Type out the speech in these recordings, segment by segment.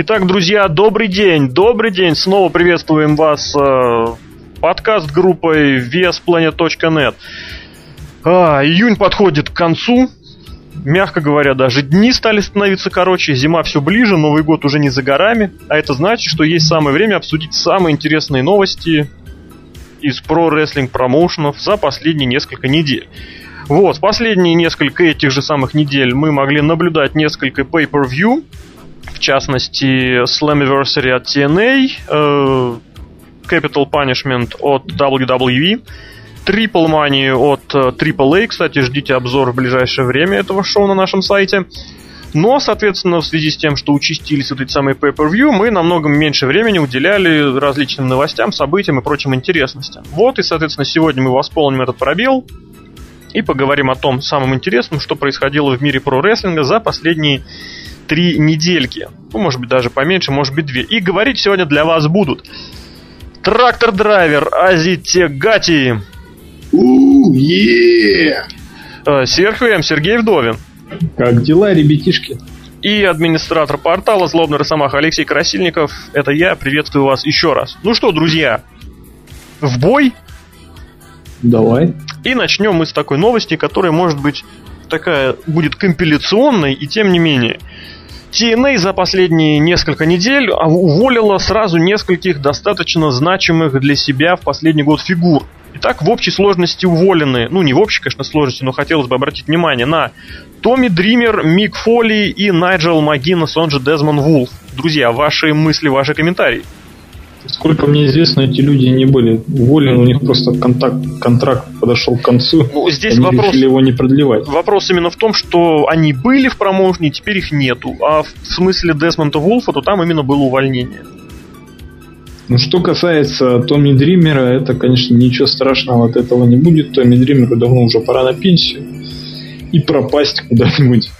Итак, друзья, добрый день, добрый день. Снова приветствуем вас э, подкаст группой VSPlanet.net. А, июнь подходит к концу. Мягко говоря, даже дни стали становиться короче, зима все ближе, Новый год уже не за горами. А это значит, что есть самое время обсудить самые интересные новости из про-рестлинг промоушенов за последние несколько недель. Вот, последние несколько этих же самых недель мы могли наблюдать несколько pay-per-view, в частности, Slammiversary от TNA, э, Capital Punishment от WWE, Triple Money от э, AAA, кстати, ждите обзор в ближайшее время этого шоу на нашем сайте. Но, соответственно, в связи с тем, что участились вот эти самые pay-per-view, мы намного меньше времени уделяли различным новостям, событиям и прочим интересностям. Вот, и, соответственно, сегодня мы восполним этот пробел и поговорим о том самом интересном, что происходило в мире про-рестлинга за последние три недельки. Ну, может быть, даже поменьше, может быть, две. И говорить сегодня для вас будут трактор-драйвер Азитегати. Уе! Э, Сверху М. Сергей Вдовин. Как дела, ребятишки? И администратор портала Злобный Росомаха Алексей Красильников. Это я. Приветствую вас еще раз. Ну что, друзья, в бой. Давай. И начнем мы с такой новости, которая может быть такая будет компиляционной, и тем не менее. TNA за последние несколько недель уволила сразу нескольких достаточно значимых для себя в последний год фигур. Итак, в общей сложности уволены, ну не в общей, конечно, сложности, но хотелось бы обратить внимание на Томми Дример, Мик Фоли и Найджел Магинес, он же Дезмон Вулф. Друзья, ваши мысли, ваши комментарии. Сколько мне известно, эти люди не были уволены, у них просто контакт, контракт подошел к концу. Ну, здесь они вопрос, решили его не продлевать. Вопрос именно в том, что они были в промоушене, теперь их нету. А в смысле Десмонда Вулфа, то там именно было увольнение. Ну, что касается Томми Дримера, это, конечно, ничего страшного от этого не будет. Томми Дримеру давно уже пора на пенсию и пропасть куда-нибудь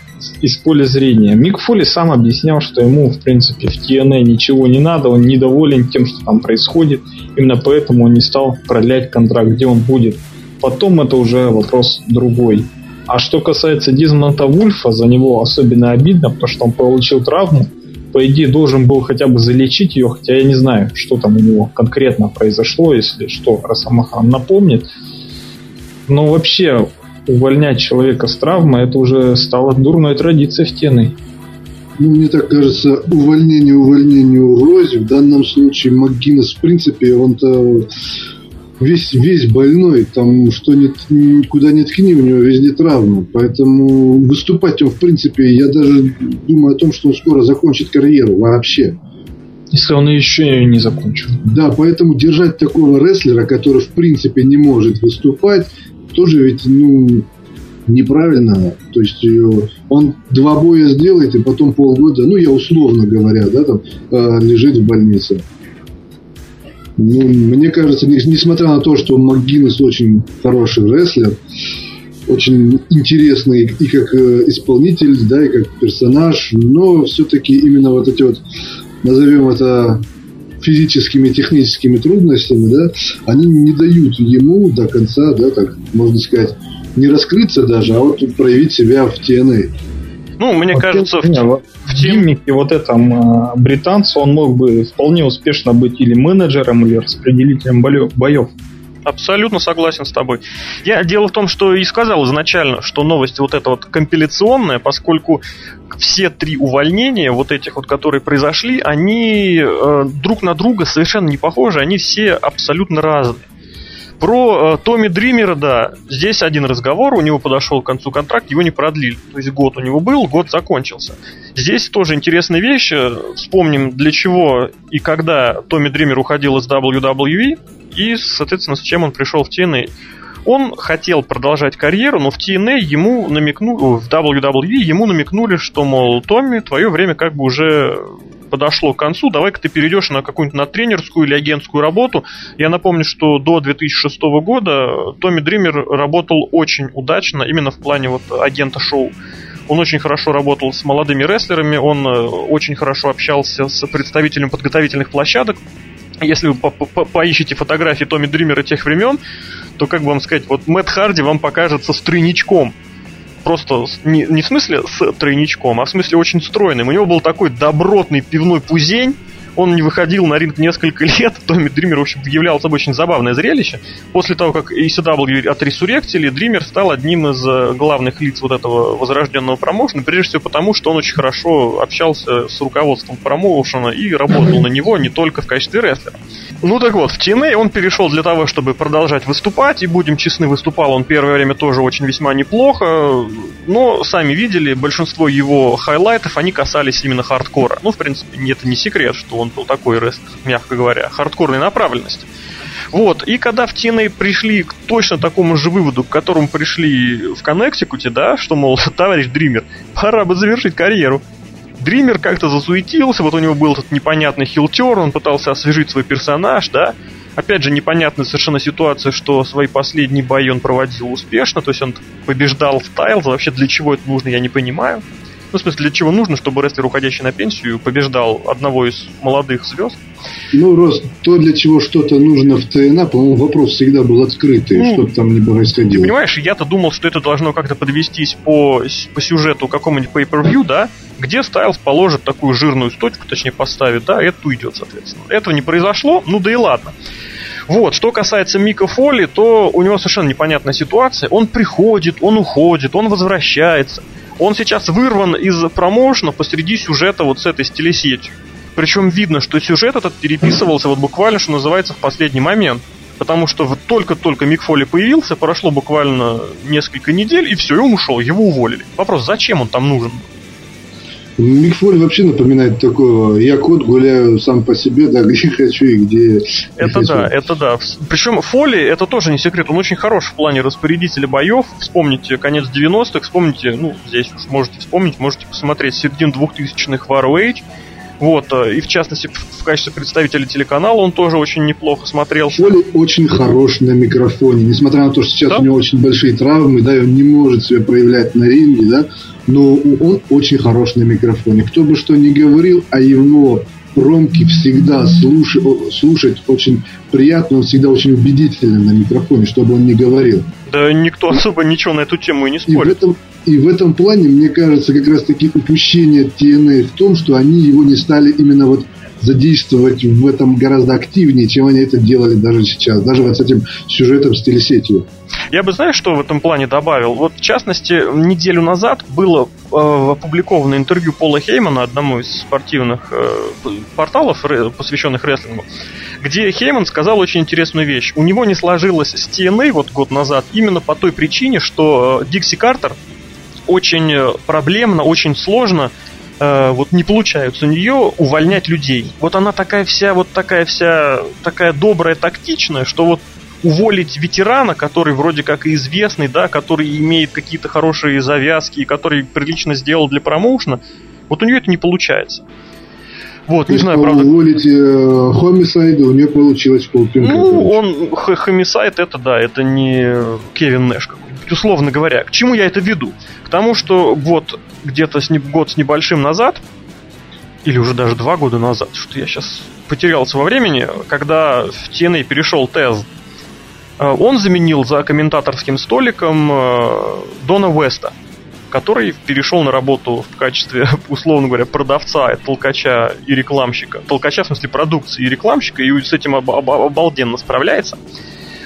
из поля зрения. Мик Фоли сам объяснял, что ему, в принципе, в TNA ничего не надо, он недоволен тем, что там происходит. Именно поэтому он не стал продлять контракт, где он будет. Потом это уже вопрос другой. А что касается Дизмонта Вульфа, за него особенно обидно, потому что он получил травму. По идее, должен был хотя бы залечить ее, хотя я не знаю, что там у него конкретно произошло, если что, Росомахан напомнит. Но вообще, увольнять человека с травмой, это уже стало дурной традицией в тены. Ну, мне так кажется, увольнение увольнению угрозе. В данном случае МакГиннес, в принципе, он-то весь, весь больной. Там что ни, куда ни ткни, у него везде травма. Поэтому выступать он, в принципе, я даже думаю о том, что он скоро закончит карьеру вообще. Если он еще не закончил. Да, поэтому держать такого рестлера, который, в принципе, не может выступать, тоже ведь, ну, неправильно. То есть э, он два боя сделает, и потом полгода, ну, я условно говоря, да, там, э, лежит в больнице. Ну, мне кажется, несмотря на то, что МакГиннес очень хороший рестлер, очень интересный и как э, исполнитель, да, и как персонаж, но все-таки именно вот эти вот, назовем это физическими, техническими трудностями, да, они не дают ему до конца, да, так можно сказать, не раскрыться даже, а вот проявить себя в TNA. Ну, мне вот кажется, в, не, в, в гиммике вот этом э, британцу он мог бы вполне успешно быть или менеджером, или распределителем боев. Абсолютно согласен с тобой. Я дело в том, что и сказал изначально, что новость вот эта вот компиляционная, поскольку все три увольнения, вот этих вот, которые произошли, они э, друг на друга совершенно не похожи, они все абсолютно разные. Про э, Томми Дримера, да, здесь один разговор, у него подошел к концу контракт, его не продлили. То есть год у него был, год закончился. Здесь тоже интересная вещь. Вспомним, для чего и когда Томми Дример уходил из WWE и, соответственно, с чем он пришел в TNA. Он хотел продолжать карьеру, но в TNA ему намекнули, в WWE ему намекнули, что, мол, Томми, твое время как бы уже подошло к концу, давай-ка ты перейдешь на какую-нибудь на тренерскую или агентскую работу. Я напомню, что до 2006 года Томми Дример работал очень удачно именно в плане вот агента шоу. Он очень хорошо работал с молодыми рестлерами, он э, очень хорошо общался с представителями подготовительных площадок. Если вы по -по поищете фотографии Томми Дримера тех времен, то, как бы вам сказать, вот Мэтт Харди вам покажется стройничком просто не, не в смысле с тройничком, а в смысле очень стройным. У него был такой добротный пивной пузень, он не выходил на ринг несколько лет. Томми Дример, в общем, являл собой очень забавное зрелище. После того, как ECW отресуректили, Дример стал одним из э, главных лиц вот этого возрожденного промоушена, прежде всего потому, что он очень хорошо общался с руководством промоушена и работал на него не только в качестве рестлера. Ну так вот, в TNA он перешел для того, чтобы продолжать выступать, и будем честны, выступал он первое время тоже очень весьма неплохо, но сами видели, большинство его хайлайтов, они касались именно хардкора. Ну, в принципе, это не секрет, что он был такой рестлер, мягко говоря, хардкорной направленности. Вот, и когда в TNA пришли к точно такому же выводу, к которому пришли в Коннектикуте, да, что, мол, товарищ Дример, пора бы завершить карьеру. Дример как-то засуетился, вот у него был этот непонятный хилтер, он пытался освежить свой персонаж, да. Опять же, непонятная совершенно ситуация, что свои последние бои он проводил успешно, то есть он побеждал в Тайлз, вообще для чего это нужно, я не понимаю. Ну, в смысле, для чего нужно, чтобы рестлер, уходящий на пенсию, побеждал одного из молодых звезд? Ну, Рос, то, для чего что-то нужно в ТНА, по-моему, вопрос всегда был открытый, ну, что-то там не происходило. Понимаешь, я-то думал, что это должно как-то подвестись по, по сюжету какому-нибудь pay-per-view, да, где Стайлз положит такую жирную точку, точнее поставит, да, и это уйдет, соответственно. Этого не произошло, ну да и ладно. Вот, что касается Мика Фоли, то у него совершенно непонятная ситуация. Он приходит, он уходит, он возвращается – он сейчас вырван из промоушена посреди сюжета вот с этой телесетью. Причем видно, что сюжет этот переписывался вот буквально, что называется, в последний момент. Потому что вот только-только Мик Фоли появился, прошло буквально несколько недель, и все, и он ушел, его уволили. Вопрос, зачем он там нужен? Микфоль вообще напоминает такого, я кот гуляю сам по себе, да, где хочу и где Это хочу. да, это да. Причем Фоли, это тоже не секрет, он очень хорош в плане распорядителя боев. Вспомните конец 90-х, вспомните, ну, здесь уж можете вспомнить, можете посмотреть середину 2000-х в ROH. Вот, э, и в частности, в качестве представителя телеканала он тоже очень неплохо смотрелся. Фоли очень хорош на микрофоне, несмотря на то, что сейчас да? у него очень большие травмы, да, и он не может себя проявлять на ринге, да, но он очень хорош на микрофоне. Кто бы что ни говорил, а его промки всегда слушать, слушать очень приятно, он всегда очень убедительный на микрофоне, чтобы он не говорил. Да никто особо ничего на эту тему и не спорит. И в этом, и в этом плане, мне кажется, как раз таки упущение TNA в том, что они его не стали именно вот задействовать в этом гораздо активнее, чем они это делали даже сейчас, даже вот с этим сюжетом с телесетью. Я бы, знаешь, что в этом плане добавил? Вот, в частности, неделю назад было э, опубликовано интервью Пола Хеймана, одному из спортивных э, порталов, посвященных рестлингу, где Хейман сказал очень интересную вещь. У него не сложилось с TNA вот год назад именно по той причине, что э, Дикси Картер очень э, проблемно, очень сложно э, вот не получается у нее увольнять людей. Вот она такая вся, вот такая вся, такая добрая, тактичная, что вот уволить ветерана, который вроде как и известный, да, который имеет какие-то хорошие завязки, который прилично сделал для промоушена, вот у нее это не получается. Вот, не знаю, правда. Уволить э, Хомисайда у нее получилось полпинка. Ну, он, Хомисайд, это да, это не Кевин Нэш какой-нибудь, условно говоря. К чему я это веду? К тому, что вот где-то с год с небольшим назад, или уже даже два года назад, что я сейчас потерялся во времени, когда в TNA перешел Тез, э, он заменил за комментаторским столиком э, Дона Уэста который перешел на работу в качестве, условно говоря, продавца, толкача и рекламщика. Толкача, в смысле, продукции и рекламщика, и с этим об- об- обалденно справляется.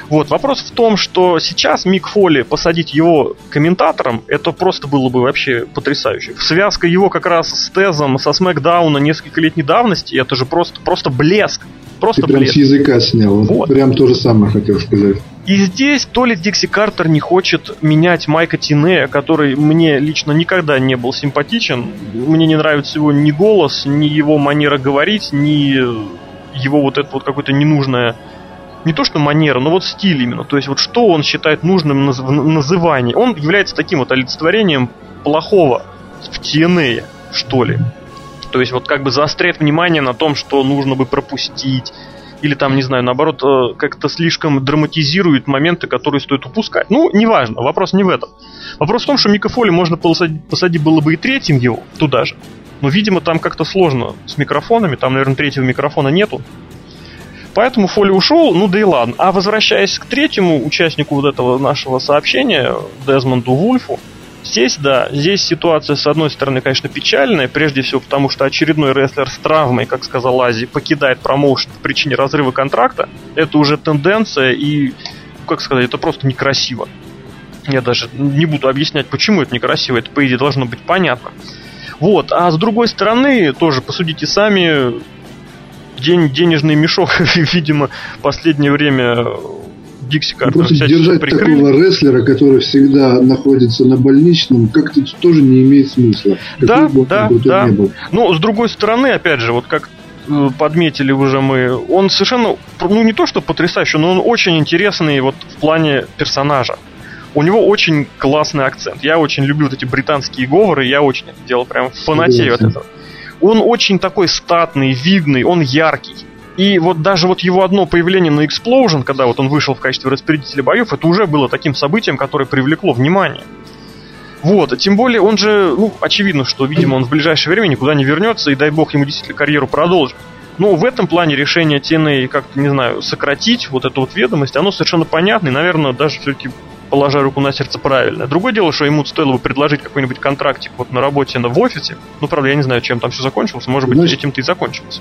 Вот, вопрос в том, что сейчас Мик Фоли посадить его комментатором, это просто было бы вообще потрясающе. Связка его как раз с Тезом, со Смакдауна несколько лет давности, это же просто, просто блеск. Просто Ты прям блеск. с языка снял. Вот. Прям то же самое хотел сказать. И здесь то ли Дикси Картер не хочет менять Майка Тинея, который мне лично никогда не был симпатичен. Мне не нравится его ни голос, ни его манера говорить, ни его вот это вот какое-то ненужное не то что манера, но вот стиль именно. То есть вот что он считает нужным в назывании. Он является таким вот олицетворением плохого в TNA, что ли. То есть вот как бы заостряет внимание на том, что нужно бы пропустить, или там, не знаю, наоборот, э, как-то слишком драматизирует моменты, которые стоит упускать. Ну, неважно, вопрос не в этом. Вопрос в том, что Мика Фоли можно посадить, посадить было бы и третьим его туда же. Но, видимо, там как-то сложно с микрофонами, там, наверное, третьего микрофона нету. Поэтому Фоли ушел, ну да и ладно. А возвращаясь к третьему участнику вот этого нашего сообщения, Дезмонду Вульфу, здесь, да, здесь ситуация, с одной стороны, конечно, печальная, прежде всего потому, что очередной рестлер с травмой, как сказал Ази, покидает промоушен по причине разрыва контракта. Это уже тенденция, и, как сказать, это просто некрасиво. Я даже не буду объяснять, почему это некрасиво, это, по идее, должно быть понятно. Вот, а с другой стороны, тоже посудите сами, день, денежный мешок, видимо, последнее время Дикси Картер Просто держать прикрыли. такого рестлера, который всегда находится на больничном, как-то тоже не имеет смысла. Да, да, да. Ну, с другой стороны, опять же, вот как э, подметили уже мы, он совершенно, ну не то что потрясающий, но он очень интересный вот в плане персонажа. У него очень классный акцент. Я очень люблю вот эти британские говоры, я очень это делал прям фанатею от этого. Он очень такой статный, видный, он яркий. И вот даже вот его одно появление на Explosion, когда вот он вышел в качестве распорядителя боев, это уже было таким событием, которое привлекло внимание. Вот, тем более он же, ну, очевидно, что, видимо, он в ближайшее время никуда не вернется, и дай бог ему действительно карьеру продолжит. Но в этом плане решение TNA как-то, не знаю, сократить вот эту вот ведомость, оно совершенно понятно, и, наверное, даже все-таки положа руку на сердце правильно. Другое дело, что ему стоило бы предложить какой-нибудь контрактик вот на работе на, в офисе. Ну, правда, я не знаю, чем там все закончилось. Может быть, Значит... этим-то и закончилось.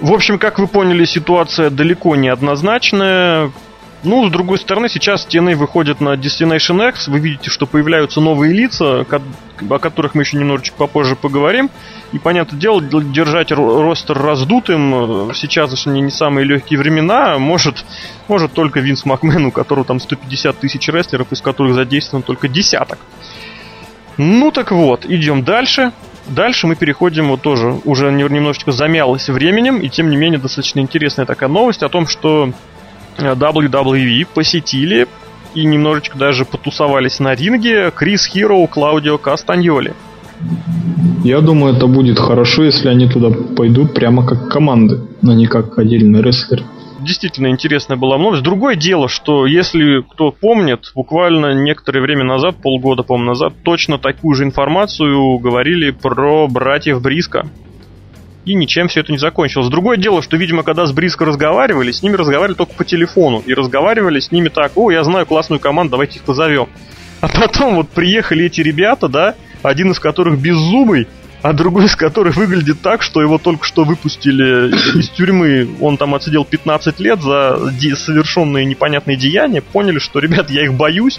В общем, как вы поняли, ситуация далеко не однозначная. Ну, с другой стороны, сейчас TNA выходит на Destination X. Вы видите, что появляются новые лица, о которых мы еще немножечко попозже поговорим. И, понятное дело, держать ростер раздутым сейчас не, не самые легкие времена может, может только Винс Макмен, у которого там 150 тысяч рестлеров, из которых задействован только десяток. Ну так вот, идем дальше. Дальше мы переходим, вот тоже уже немножечко замялось временем, и тем не менее достаточно интересная такая новость о том, что э, WWE посетили и немножечко даже потусовались на ринге Крис Хиро, Клаудио Кастаньоли. Я думаю, это будет хорошо, если они туда пойдут прямо как команды, а не как отдельный рестлер действительно интересная была новость. Другое дело, что если кто помнит, буквально некоторое время назад, полгода, по-моему, назад, точно такую же информацию говорили про братьев Бриска. И ничем все это не закончилось. Другое дело, что, видимо, когда с Бриско разговаривали, с ними разговаривали только по телефону. И разговаривали с ними так, о, я знаю классную команду, давайте их позовем. А потом вот приехали эти ребята, да, один из которых беззубый, а другой из которых выглядит так, что его только что выпустили из тюрьмы, он там отсидел 15 лет за совершенные непонятные деяния, поняли, что, ребят, я их боюсь,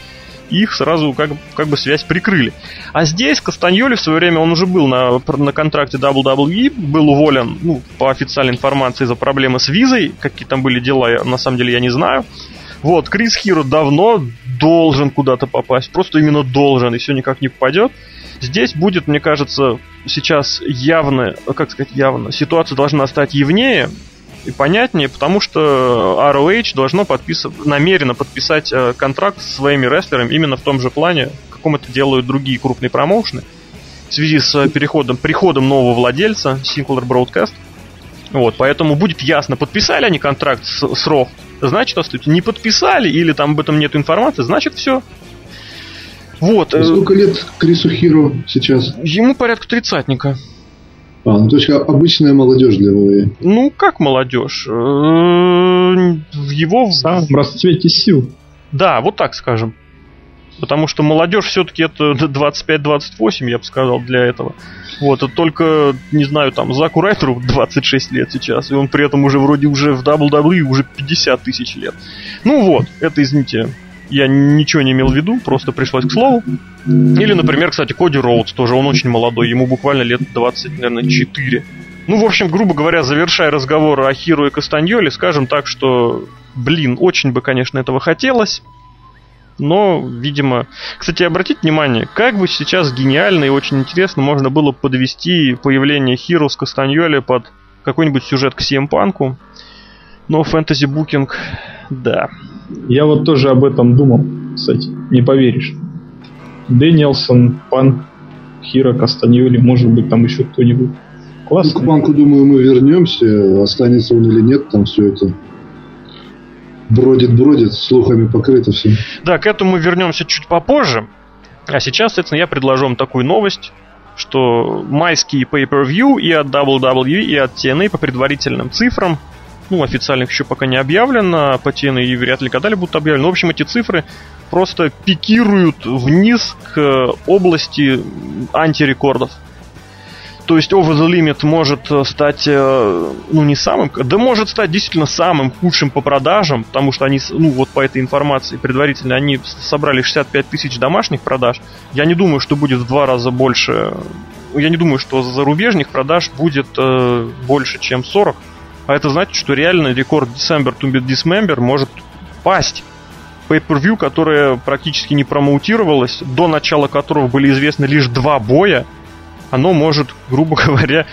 их сразу как, как бы связь прикрыли. А здесь Кастаньоли в свое время, он уже был на, на контракте WWE, был уволен, ну, по официальной информации, за проблемы с визой, какие там были дела, я, на самом деле я не знаю. Вот, Крис Хиро давно должен куда-то попасть, просто именно должен, и все никак не попадет. Здесь будет, мне кажется, сейчас явно, как сказать, явно, ситуация должна стать явнее и понятнее, потому что ROH должно подписывать, намеренно подписать э, контракт со своими рестлерами именно в том же плане, каком это делают другие крупные промоушены. В связи с переходом, приходом нового владельца, Singular Broadcast. Вот, поэтому будет ясно, подписали они контракт с, с Raw, значит. Не подписали или там об этом нет информации, значит все, вот. А сколько лет Крису Хиро сейчас? Ему порядка тридцатника. А, ну то есть обычная молодежь для ВВЕ. Ну, как молодежь? Э, в его... В самом расцвете сил. Да, вот так скажем. Потому что молодежь все-таки это 25-28, я бы сказал, для этого. Вот, это только, не знаю, там, Заку Райтеру 26 лет сейчас, и он при этом уже вроде уже в WWE уже 50 тысяч лет. Ну вот, это, извините, я ничего не имел в виду, просто пришлось к слову. Или, например, кстати, Коди Роудс, тоже он очень молодой, ему буквально лет 20, наверное, 4. Ну, в общем, грубо говоря, завершая разговор о Хиру и Кастаньоле, скажем так, что, блин, очень бы, конечно, этого хотелось, но, видимо... Кстати, обратите внимание, как бы сейчас гениально и очень интересно можно было подвести появление Хиру с Кастаньоле под какой-нибудь сюжет к CM Панку, но фэнтези-букинг, да, я вот тоже об этом думал, кстати, не поверишь. Дэниелсон, Пан, Хира, Кастаньоли, может быть, там еще кто-нибудь. Классно. Ну, к банку, думаю, мы вернемся. Останется он или нет, там все это бродит-бродит, слухами покрыто все. Да, к этому мы вернемся чуть попозже. А сейчас, соответственно, я предложу вам такую новость, что майские pay-per-view и от WWE, и от TNA по предварительным цифрам ну, официальных еще пока не объявлено, TNA и вряд ли когда-либо будут объявлены. Но, в общем, эти цифры просто пикируют вниз к области антирекордов. То есть Over the Limit может э, стать, э, ну не самым, да может стать действительно самым худшим по продажам, потому что они, ну вот по этой информации предварительно, они собрали 65 тысяч домашних продаж. Я не думаю, что будет в два раза больше, я не думаю, что зарубежных продаж будет э, больше, чем 40. А это значит, что реально рекорд December to Dismember может пасть. Pay-per-view, которое практически не промоутировалось, до начала которого были известны лишь два боя, оно может, грубо говоря,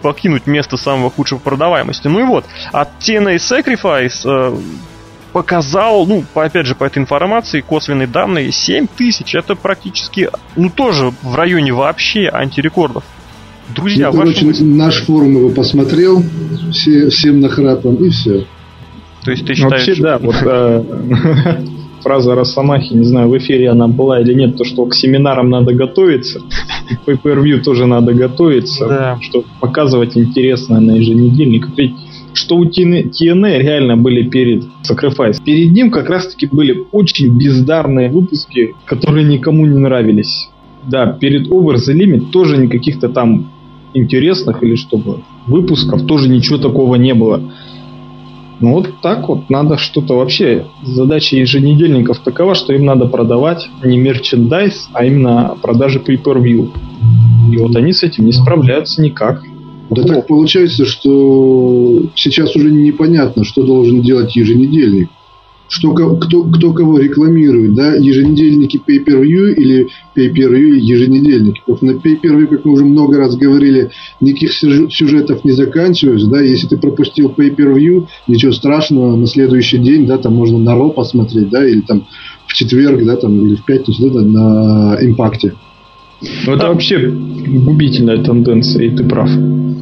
покинуть место самого худшего продаваемости. Ну и вот, от TNA Sacrifice э, показал, ну, опять же, по этой информации, косвенные данные, 7 тысяч. Это практически, ну, тоже в районе вообще антирекордов. Друзья, ну, короче, мысли... наш форум его посмотрел, все, всем нахрапом, и все. То есть ты считаешь... Вообще, да, вот э, фраза Росомахи, не знаю, в эфире она была или нет, то, что к семинарам надо готовиться, к pay тоже надо готовиться, да. чтобы показывать интересное на еженедельник. Ведь что у TNA реально были перед Sacrifice. Перед ним как раз-таки были очень бездарные выпуски, которые никому не нравились. Да, перед Over the Limit тоже никаких-то там интересных или чтобы выпусков тоже ничего такого не было. Ну вот так вот надо что-то вообще. Задача еженедельников такова, что им надо продавать не мерчендайз, а именно продажи pay-per-view. И вот они с этим не справляются никак. Да так получается, что сейчас уже непонятно, что должен делать еженедельник что кто, кто кого рекламирует, да, еженедельники pay-per-view или pay-per-view еженедельники. Что на pay-per-view, как мы уже много раз говорили, никаких сюжетов не заканчиваются, да, если ты пропустил pay-per-view, ничего страшного, на следующий день, да, там можно на Raw посмотреть, да, или там в четверг, да, там, или в пятницу, да, на Impact е. Ну, это вообще губительная тенденция, и ты прав.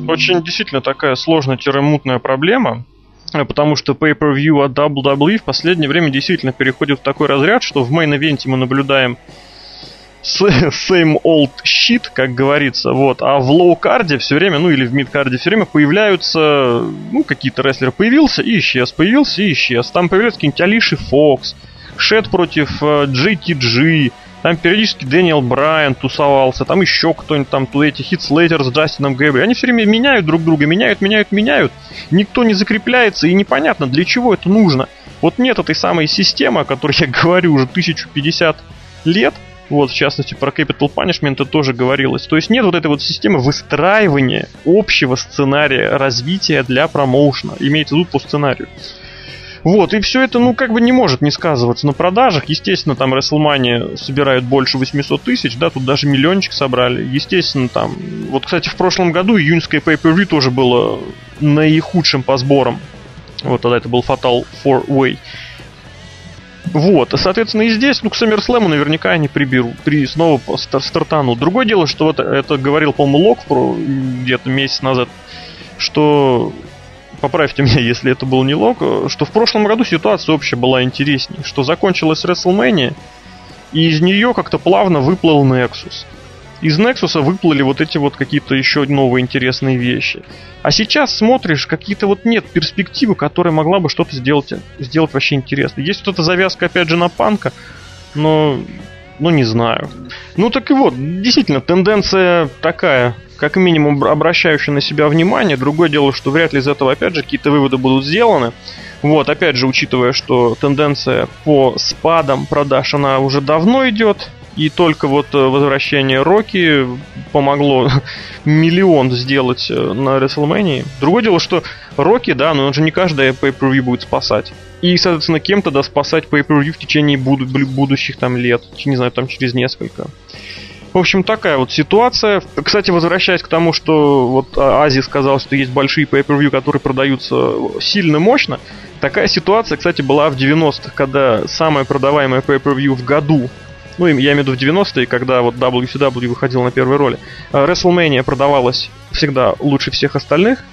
Очень действительно такая сложная-мутная проблема. Э, потому что pay-per-view от WWE в последнее время действительно переходит в такой разряд, что в main event е мы наблюдаем same old shit, как говорится, вот, а в low card е все время, ну или в mid card е все время появляются, ну, какие-то рестлеры появился и исчез, появился и исчез. Там появляются какие-нибудь Алиши Фокс, Шет против э, JTG, там периодически Дэниел Брайан тусовался, там еще кто-нибудь там, эти Хит Слейтер с Джастином Гэбриелом. Они все время меняют друг друга, меняют, меняют, меняют. Никто не закрепляется, и непонятно, для чего это нужно. Вот нет этой самой системы, о которой я говорю уже 1050 лет, вот, в частности, про Capital Punishment это тоже говорилось. То есть нет вот этой вот системы выстраивания общего сценария развития для промоушена. Имеется в виду по сценарию. Вот, и все это, ну, как бы не может не сказываться на продажах. Естественно, там WrestleMania собирают больше 800 тысяч, да, тут даже миллиончик собрали. Естественно, там... Вот, кстати, в прошлом году июньское pay-per-view тоже было наихудшим по сборам. Вот тогда это был Fatal 4-Way. Вот, соответственно, и здесь, ну, к SummerSlam наверняка они приберут, при, снова стартанут. Другое дело, что вот это говорил, по-моему, Лок где-то месяц назад, что поправьте меня, если это был не лог, что в прошлом году ситуация общая была интереснее, что закончилась WrestleMania, и из нее как-то плавно выплыл Nexus. Из Nexus выплыли вот эти вот какие-то еще новые интересные вещи. А сейчас смотришь, какие-то вот нет перспективы, которая могла бы что-то сделать, сделать вообще интересно. Есть вот эта завязка, опять же, на панка, но ну не знаю. Ну так и вот, действительно, тенденция такая как минимум обращающий на себя внимание. Другое дело, что вряд ли из этого, опять же, какие-то выводы будут сделаны. Вот, опять же, учитывая, что тенденция по спадам продаж, она уже давно идет, и только вот э, возвращение Рокки помогло миллион сделать э, на WrestleMania. Другое дело, что Рокки, да, но он же не каждый pay-per-view будет спасать. И, соответственно, кем-то да спасать pay-per-view в течение будущих там лет, не знаю, там через несколько. В общем, такая вот ситуация. Кстати, возвращаясь к тому, что вот Ази сказал, что есть большие pay-per-view, которые продаются сильно мощно. Такая ситуация, кстати, была в 90-х, когда самое продаваемое pay-per-view в году ну, я имею в виду в 90-е, когда вот WCW выходил на первой роли, э, WrestleMania продавалась всегда лучше всех остальных,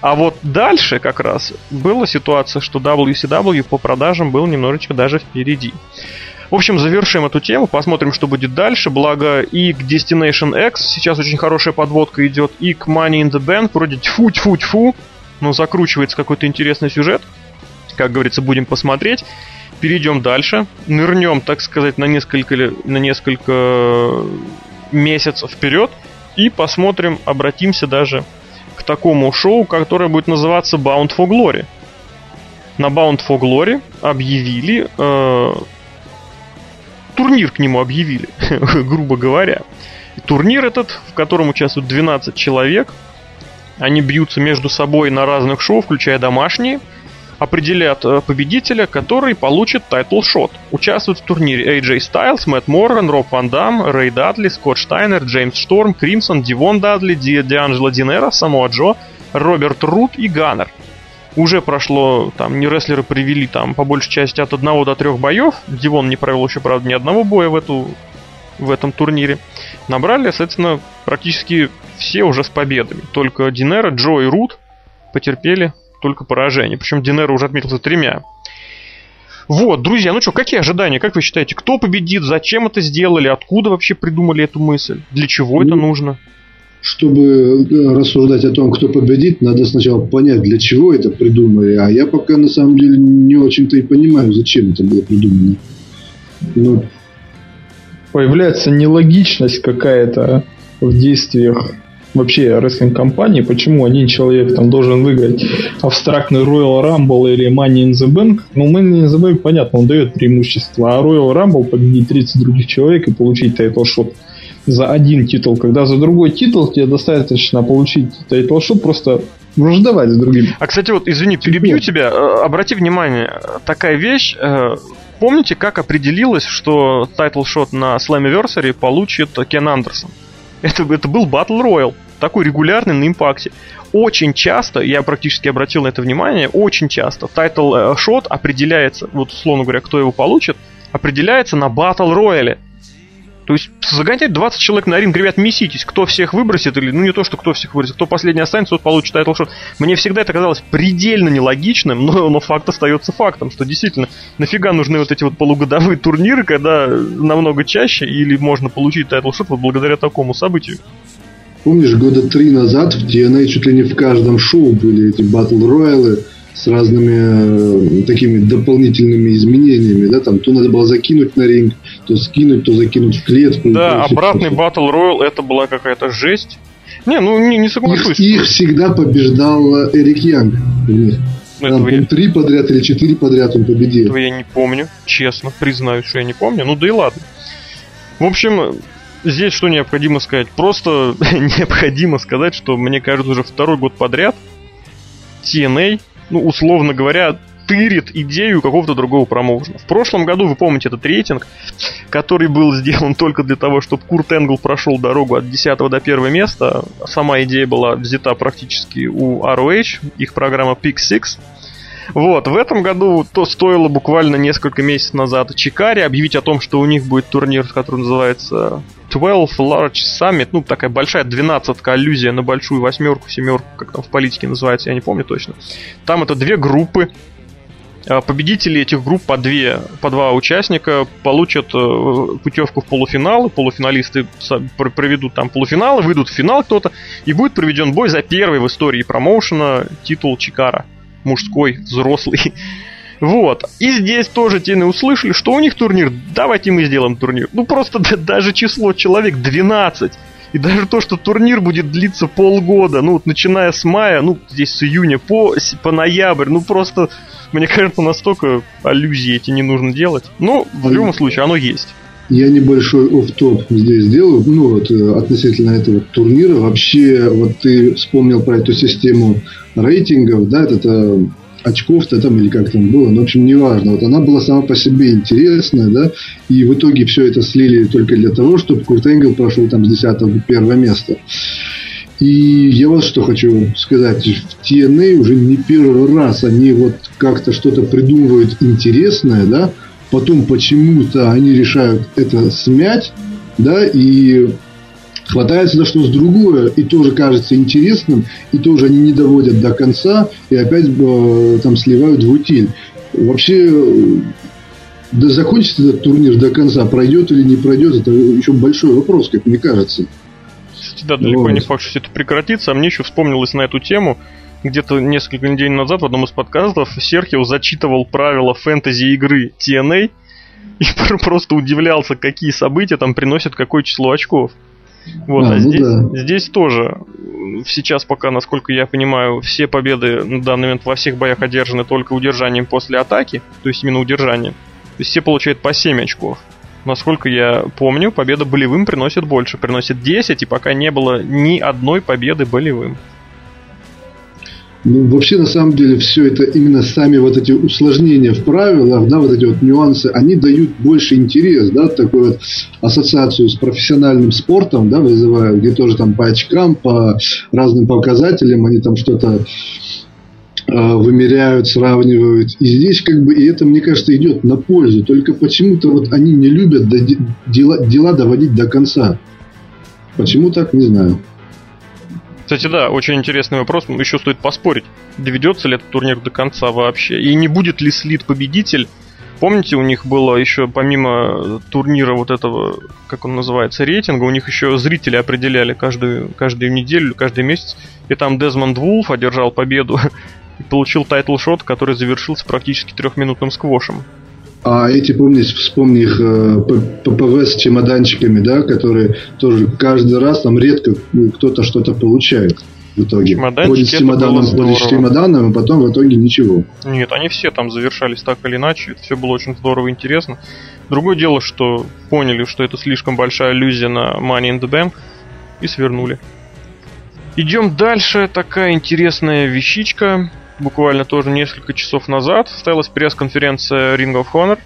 а вот дальше как раз была ситуация, что WCW по продажам был немножечко даже впереди. В общем, завершим эту тему, посмотрим, что будет дальше. Благо и к Destination X сейчас очень хорошая подводка идет, и к Money in the Bank вроде тьфу-тьфу-тьфу, но закручивается какой-то интересный сюжет. Как говорится, будем посмотреть. перейдем дальше, нырнем, так сказать, на несколько, на несколько месяцев вперед и посмотрим, обратимся даже к такому шоу, которое будет называться Bound for Glory. На Bound for Glory объявили э, турнир к нему объявили, грубо говоря. Турнир этот, в котором участвуют 12 человек, они бьются между собой на разных шоу, включая домашние – определят э, победителя, который получит title shot. Участвуют в турнире AJ Styles, Мэтт Морган, Роб Ван Дам, Рэй Дадли, Скотт Штайнер, Джеймс Шторм, Кримсон, Дивон Дадли, Ди'Анджело Динера, Самоа Джо, Роберт Рут и Ганнер. Уже прошло, там, не рестлеры привели там по большей части от одного до трех боев. Дивон не провел еще, правда, ни одного боя в, эту, в этом турнире. Набрали, соответственно, практически все уже с победами. Только Динера, Джо и Рут потерпели только поражение. Причем Динера уже отметился тремя. Вот, друзья, ну что, какие ожидания? Как вы считаете, кто победит? Зачем это сделали? Откуда вообще придумали эту мысль? Для чего ну, это нужно? Чтобы э, рассуждать о том, кто победит, надо сначала понять, для чего это придумали. А я пока на самом деле не очень-то и понимаю, зачем это было придумано. Ну, Появляется нелогичность какая-то в действиях вообще рестлинг-компании, почему один человек там должен выиграть абстрактный Royal Rumble или Money in the Bank. Ну, Money in the Bank, понятно, он дает преимущество, а Royal Rumble победить 30 других человек и получить title shot за один титул, когда за другой титул тебе достаточно получить title shot просто враждовать с другим. А, кстати, вот, извини, перебью тебя. Э, обрати внимание, такая вещь, э, Помните, как определилось, что title shot на Slammiversary получит Кен Андерсон? Это, это был Battle Royale такой регулярный на Impact е. Очень часто, я практически обратил на это внимание, очень часто title э, shot определяется, вот условно говоря, кто его получит, определяется на battle royal е. То есть загонять 20 человек на ринг, ребят, меситесь, кто всех выбросит, или ну не то, что кто всех выбросит, кто последний останется, тот получит title shot. Мне всегда это казалось предельно нелогичным, но, но факт остается фактом, что действительно, нафига нужны вот эти вот полугодовые турниры, когда намного чаще или можно получить title shot вот благодаря такому событию. Помнишь, года три назад в TNA чуть ли не в каждом шоу были эти battle royal ы с разными э, такими дополнительными изменениями, да, там то надо было закинуть на ринг, то скинуть, то закинуть в клетку. Да, обратный battle royal это была какая-то жесть. Не, ну не, не соглашусь. Их, их всегда побеждал Эрик Янг. Там, я... три подряд или четыре подряд он победил. Этого я не помню, честно, признаюсь, что я не помню. Ну да и ладно. В общем, здесь что необходимо сказать? Просто необходимо сказать, что мне кажется, уже второй год подряд TNA, ну, условно говоря, тырит идею какого-то другого промоушена. В прошлом году, вы помните этот рейтинг, который был сделан только для того, чтобы Курт Энгл прошел дорогу от 10 до 1 места. Сама идея была взята практически у ROH, их программа Pick 6. Вот, в этом году то стоило буквально несколько месяцев назад Чикари объявить о том, что у них будет турнир, который называется 12 Large Summit, ну, такая большая двенадцатка, аллюзия на большую восьмерку, семерку, как там в политике называется, я не помню точно. Там это две группы, а, Победители этих групп по, две, по два участника получат э, путевку в полуфиналы. Полуфиналисты проведут там полуфиналы, выйдут в финал кто-то, и будет проведен бой за первый в истории промоушена титул Чикара. Мужской, взрослый. Вот. И здесь тоже тены услышали, что у них турнир. Давайте мы сделаем турнир. Ну просто даже число человек 12. И даже то, что турнир будет длиться полгода, ну, вот, начиная с мая, ну, здесь с июня по, по ноябрь, ну, просто, мне кажется, настолько аллюзии эти не нужно делать. Но, в любом случае, оно есть. Я небольшой оф-топ здесь сделаю, ну, вот, э, относительно этого турнира. Вообще, вот ты вспомнил про эту систему рейтингов, да, это очков-то там или как там было, но, в общем, неважно. Вот она была сама по себе интересная, да, и в итоге все это слили только для того, чтобы Курт Энгел прошел там с 10 до первого места. И я вот что хочу сказать. В TNA уже не первый раз они вот как-то что-то придумывают интересное, да, потом почему-то они решают это смять, да, и хватается за что-то другое, и тоже кажется интересным, и тоже они не доводят до конца, и опять э, там сливают в утиль. Вообще, э, да закончится этот турнир до конца, пройдет или не пройдет, это еще большой вопрос, как мне кажется. Да, далеко вот. не факт, что это прекратится. А мне еще вспомнилось на эту тему, где-то несколько недель назад в одном из подкастов Серхио зачитывал правила фэнтези игры TNA и просто удивлялся, какие события там приносят какое число очков. Вот, а, а ну здесь, да. здесь тоже. Сейчас пока, насколько я понимаю, все победы на данный момент во всех боях одержаны только удержанием после атаки, то есть именно удержанием. То есть все получают по 7 очков. Насколько я помню, победа болевым приносит больше, приносит 10, и пока не было ни одной победы болевым. Ну, вообще, на самом деле, все это именно сами вот эти усложнения в правилах, да, вот эти вот нюансы, они дают больше интерес, да, такую вот ассоциацию с профессиональным спортом, да, вызывают, где тоже там по очкам, по разным показателям они там что-то э, вымеряют, сравнивают. И здесь как бы, и это, мне кажется, идет на пользу. Только почему-то вот они не любят дела, дела доводить до конца. Почему так, не знаю. Кстати, да, очень интересный вопрос. Еще стоит поспорить, доведется ли этот турнир до конца вообще. И не будет ли слит победитель. Помните, у них было еще помимо турнира вот этого, как он называется, рейтинга, у них еще зрители определяли каждую, каждую неделю, каждый месяц. И там Дезмонд Вулф одержал победу и получил title shot, который завершился практически трехминутным сквошем. А эти, помните, вспомни их э, ППВ с чемоданчиками, да, которые тоже каждый раз там редко ну, кто-то что-то получает в итоге. Ходит с чемоданом, ходит с чемоданом, и потом в итоге ничего. Нет, они все там завершались так или иначе. Это все было очень здорово и интересно. Другое дело, что поняли, что это слишком большая иллюзия на Money in the Bank и свернули. Идем дальше. Такая интересная вещичка буквально тоже несколько часов назад состоялась пресс-конференция Ring of Honor,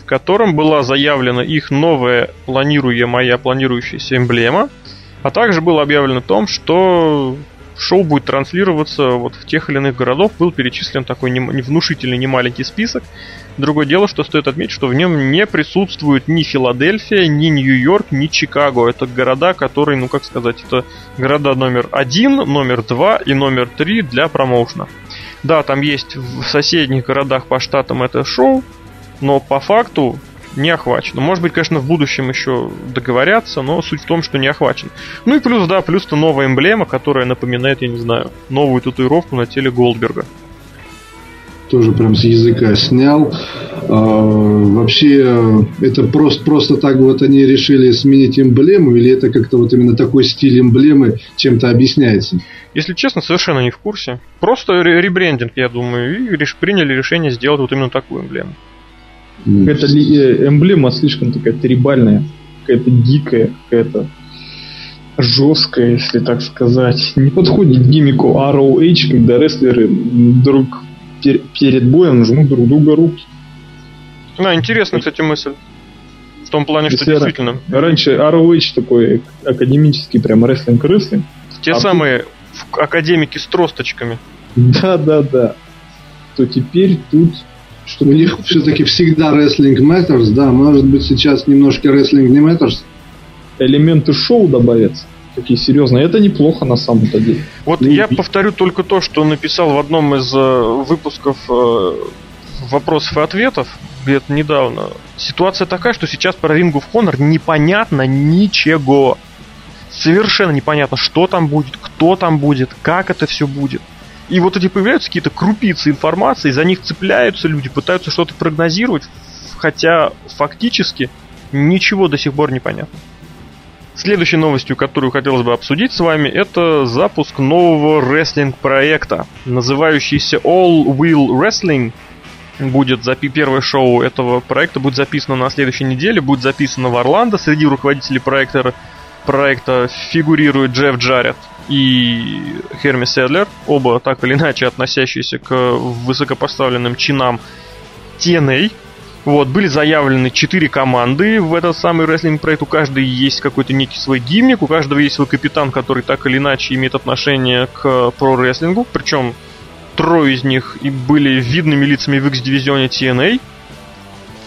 в котором была заявлена их новая планируемая, планирующаяся эмблема, а также было объявлено о том, что шоу будет транслироваться вот в тех или иных городах. Был перечислен такой невнушительный, немаленький список. Другое дело, что стоит отметить, что в нем не присутствует ни Филадельфия, ни Нью-Йорк, ни Чикаго. Это города, которые, ну как сказать, это города номер один, номер два и номер три для промоушена. Да, там есть в соседних городах по штатам это шоу, но по факту не охвачено. Может быть, конечно, в будущем еще договорятся, но суть в том, что не охвачен. Ну и плюс, да, плюс-то новая эмблема, которая напоминает, я не знаю, новую татуировку на теле Голдберга тоже прям с языка снял. А, вообще, это просто, просто так вот они решили сменить эмблему, или это как-то вот именно такой стиль эмблемы чем-то объясняется? Если честно, совершенно не в курсе. Просто ребрендинг, я думаю, и реш, приняли решение сделать вот именно такую эмблему. Какая-то э, эмблема слишком такая трибальная, какая-то дикая, какая-то жесткая, если так сказать. Не подходит гимику ROH, когда рестлеры друг пер- перед боем жмут друг друга руки. Да, интересная, кстати, мысль. В том плане, что Если действительно... Раньше ROH такой академический прям рестлинг-рестлинг. Те а самые. Академики с тросточками. Да, да, да. То теперь тут что у них все-таки всегда wrestling matters, да, может быть сейчас немножко wrestling не matters. Элементы шоу добавятся такие серьезные. Это неплохо на самом-то деле. Вот ну, я и... повторю только то, что написал в одном из э, выпусков э, вопросов и ответов где-то недавно. Ситуация такая, что сейчас про Ring of Honor непонятно ничего. Совершенно непонятно, что там будет, кто там будет, как это все будет. И вот эти появляются какие-то крупицы информации, за них цепляются люди, пытаются что-то прогнозировать, хотя фактически ничего до сих пор не понятно. Следующей новостью, которую хотелось бы обсудить с вами, это запуск нового рестлинг-проекта, называющийся All Wheel Wrestling. Будет запи первое шоу этого проекта будет записано на следующей неделе, будет записано в Орландо. Среди руководителей проекта, проекта фигурирует Джефф Джаред и Херми Седлер, оба так или иначе относящиеся к высокопоставленным чинам TNA, вот, были заявлены четыре команды в этот самый рестлинг проект. У каждой есть какой-то некий свой гиммик, у каждого есть свой капитан, который так или иначе имеет отношение к про-рестлингу. Причем трое из них и были видными лицами в X-дивизионе TNA.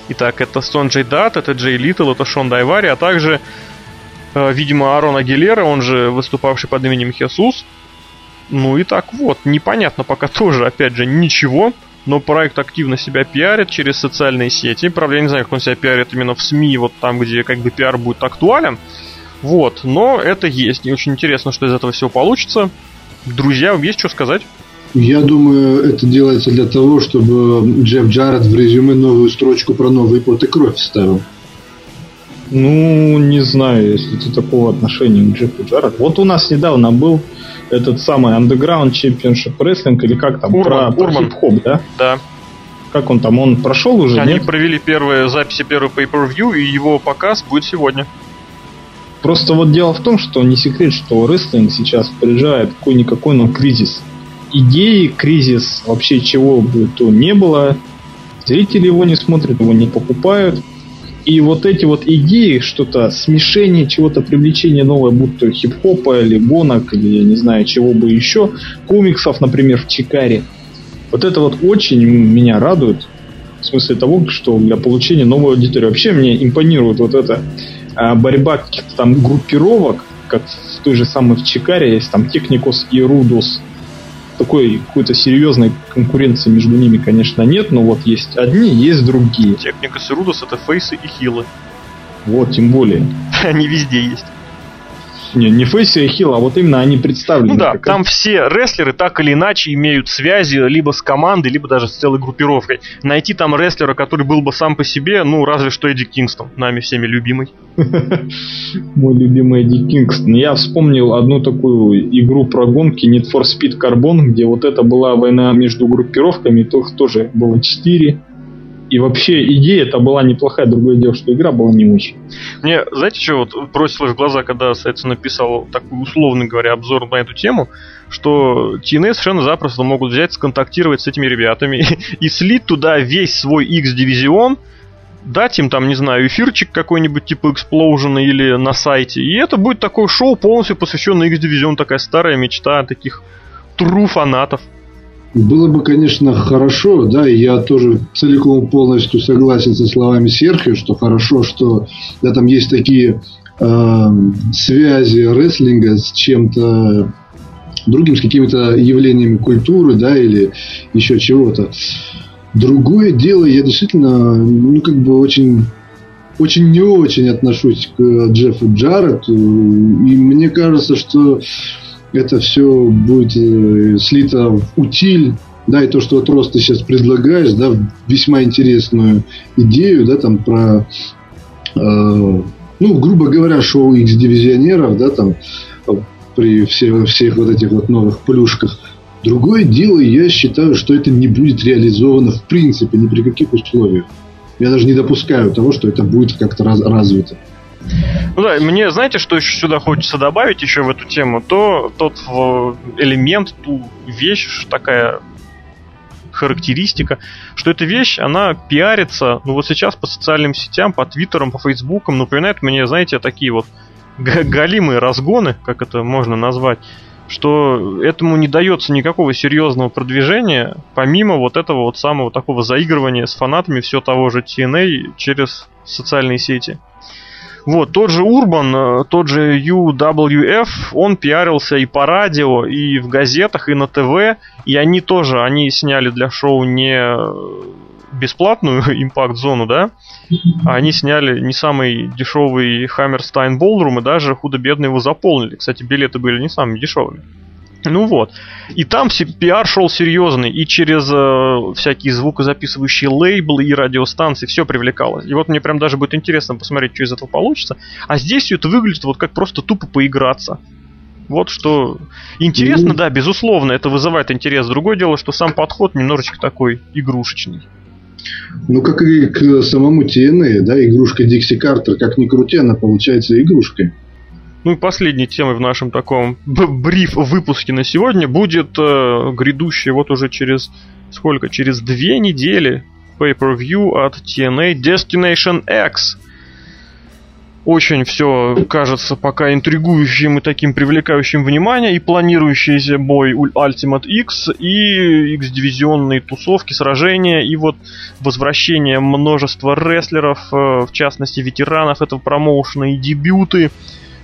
Итак, это Сон Джей Дат, это Джей Литл, это Шон Дайвари, а также, видимо, Арон Агилера, он же выступавший под именем Хесус. Ну и так вот, непонятно пока тоже, опять же, ничего но проект активно себя пиарит через социальные сети. Правда, я не знаю, как он себя пиарит именно в СМИ, вот там, где как бы пиар будет актуален. Вот, но это есть. И очень интересно, что из этого всего получится. Друзья, есть что сказать? Я думаю, это делается для того, чтобы Джефф Джаред в резюме новую строчку про новый пот и кровь вставил. Ну, не знаю, если ты такого отношения к Джеффу Джаред. Вот у нас недавно был этот самый Underground Championship Wrestling, или как там, Урман, про, Урман. про хип-хоп, да? Да. Как он там, он прошел уже, Они нет? провели первые записи первого pay-per-view, и его показ будет сегодня. Просто вот дело в том, что не секрет, что рестлинг сейчас переживает какой-никакой, но кризис. Идеи, кризис, вообще чего бы то не было. Зрители его не смотрят, его не покупают. И вот эти вот идеи, что-то смешение, чего-то привлечение новое, будь то хип-хопа или гонок, или я не знаю, чего бы еще, комиксов, например, в Чикаре. Вот это вот очень меня радует. В смысле того, что для получения новой аудитории. Вообще мне импонирует вот эта а, борьба каких-то там группировок, как в той же самой в Чикаре есть там Техникос и Рудос. Такой какой-то серьезной конкуренции между ними, конечно, нет, но вот есть одни, есть другие. Техника Сирудос это фейсы и хилы. Вот, тем более. Они везде есть. Не, не Фейси и Хилл, а вот именно они представлены. Ну да, как- там все рестлеры так или иначе имеют связи либо с командой, либо даже с целой группировкой. Найти там рестлера, который был бы сам по себе, ну, разве что Эдди Кингстон, нами всеми любимый. Мой любимый Эдди Кингстон. Я вспомнил одну такую игру про гонки Need for Speed Carbon, где вот это была война между группировками, то их тоже было 4. И вообще идея это была неплохая, другое дело, что игра была не очень. Мне, знаете, что вот бросилось в глаза, когда, соответственно, написал такой, условно говоря, обзор на эту тему, что TNA совершенно запросто могут взять, сконтактировать с этими ребятами и слить туда весь свой X-дивизион, дать им там, не знаю, эфирчик какой-нибудь типа Explosion или на сайте, и это будет такое шоу, полностью посвященное X-дивизион, такая старая мечта таких тру фанатов. Было бы, конечно, хорошо, да, и я тоже целиком полностью согласен со словами Серхио, что хорошо, что да, там есть такие э, связи рестлинга с чем-то другим, с какими-то явлениями культуры, да, или еще чего-то. Другое дело, я действительно, ну, как бы очень очень не очень отношусь к Джеффу Джаретту, и мне кажется, что это все будет э, слито в утиль, да, и то, что вот Рос ты сейчас предлагаешь, да, весьма интересную идею, да, там про, э, ну, грубо говоря, шоу X-дивизионеров, да, там э, при все, всех вот этих вот новых плюшках. Другое дело, я считаю, что это не будет реализовано в принципе ни при каких условиях. Я даже не допускаю того, что это будет как-то раз, развито. Ну да, мне, знаете, что еще сюда хочется добавить еще в эту тему? То тот в- элемент, ту вещь, такая характеристика, что эта вещь, она пиарится, ну вот сейчас по социальным сетям, по твиттерам, по фейсбукам, напоминает мне, знаете, такие вот га- галимые разгоны, как это можно назвать, что этому не дается никакого серьезного продвижения, помимо вот этого вот самого такого заигрывания с фанатами все того же TNA через социальные сети. Вот, тот же Урбан, э, тот же UWF, он пиарился и по радио, и в газетах, и на ТВ, и они тоже, они сняли для шоу не э, бесплатную импакт-зону, да, а они сняли не самый дешевый Hammerstein Ballroom и даже худо-бедно его заполнили. Кстати, билеты были не самыми дешевыми. Ну вот. И там пиар шел серьезный, и через э, всякие звукозаписывающие лейблы и радиостанции все привлекалось. И вот мне прям даже будет интересно посмотреть, что из этого получится. А здесь все это выглядит вот как просто тупо поиграться. Вот что интересно, Ну. да, безусловно, это вызывает интерес. Другое дело, что сам подход немножечко такой игрушечный. Ну, как и к самому TNA, да, игрушка Дикси Картер, как ни крути, она получается игрушкой. Ну и последней темой в нашем таком бриф выпуске на сегодня будет э, грядущий вот уже через сколько? Через две недели pay-per-view от TNA Destination X. Очень все кажется пока интригующим и таким привлекающим внимание. И планирующийся бой Ultimate X, и X-дивизионные тусовки, сражения, и вот возвращение множества рестлеров, э, в частности ветеранов этого промоушена, и дебюты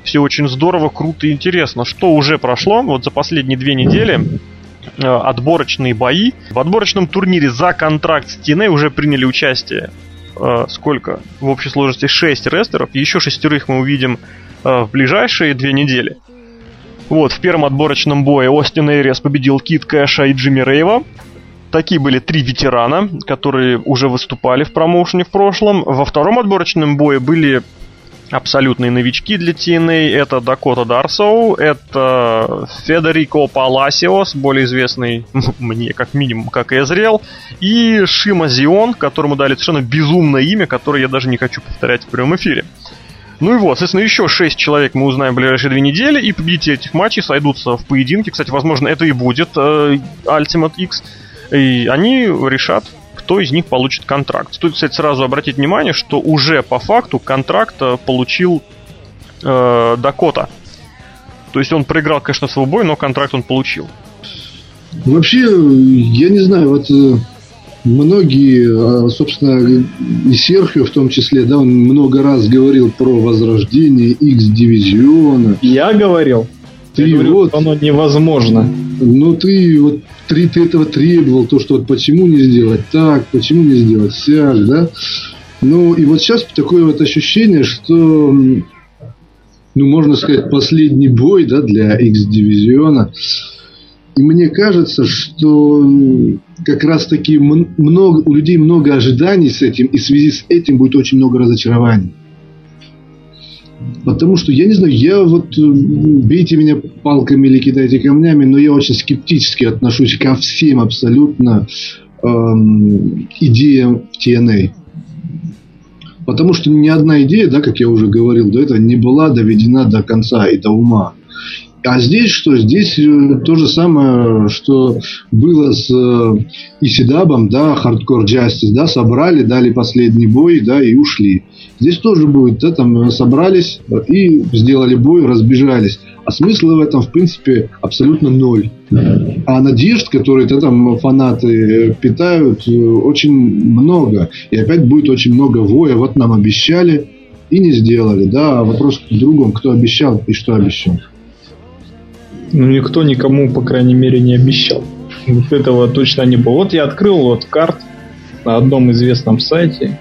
все очень здорово, круто и интересно. Что уже прошло вот за последние две недели? э, Отборочные бои. В отборочном турнире за контракт с TNA уже приняли участие э, сколько? В общей сложности 6 рестлеров. Еще шестерых мы увидим э, в ближайшие две недели. Вот, в первом отборочном бое Остин Эйрес победил Кит Кэша и Джимми Рейва. Такие были три ветерана, которые уже выступали в промоушене в прошлом. Во втором отборочном бое были абсолютные новички для TNA. Это Дакота Дарсоу, это Федерико Паласиос, более известный мне как минимум как Эзрел, и Шима Зион, которому дали совершенно безумное имя, которое я даже не хочу повторять в прямом эфире. Ну и вот, соответственно, еще шесть человек мы узнаем в ближайшие две недели, и победители этих матчей сойдутся в поединке. Кстати, возможно, это и будет э, Ultimate X. И они решат, кто из них получит контракт. Стоит, кстати, сразу обратить внимание, что уже по факту контракт э, получил э, Дакота. То есть он проиграл, конечно, свой бой, но контракт он получил. Вообще, я не знаю, вот э, многие, а, собственно, и Серхио в том числе, да, он много раз говорил про возрождение X-дивизиона. Я говорил. Ты я говорю, вот, оно невозможно. Ну, ты вот ты, ты этого требовал, то, что вот почему не сделать так, почему не сделать сяк, да? Ну, и вот сейчас такое вот ощущение, что, ну, можно сказать, последний бой, да, для X-дивизиона. И мне кажется, что как раз таки много, у людей много ожиданий с этим, и в связи с этим будет очень много разочарований. Потому что, я не знаю, я вот, э, бейте меня палками или кидайте камнями, но я очень скептически отношусь ко всем абсолютно эм, идеям в TNA. Потому что ни одна идея, да, как я уже говорил до этого, не была доведена до конца и до ума. А здесь что? Здесь э, то же самое, что было с э, Исидабом, да, Hardcore Justice, да, собрали, дали последний бой, да, и ушли. Здесь тоже будет, да, там собрались и сделали бой, разбежались. А смысла в этом, в принципе, абсолютно ноль. А надежд, которые -то там фанаты питают, э, очень много. И опять будет очень много воя. Вот нам обещали и не сделали. Да, а вопрос к другому, кто обещал и что обещал. Ну, никто никому, по крайней мере, не обещал. Вот этого точно не было. Вот я открыл вот карт на одном известном сайте.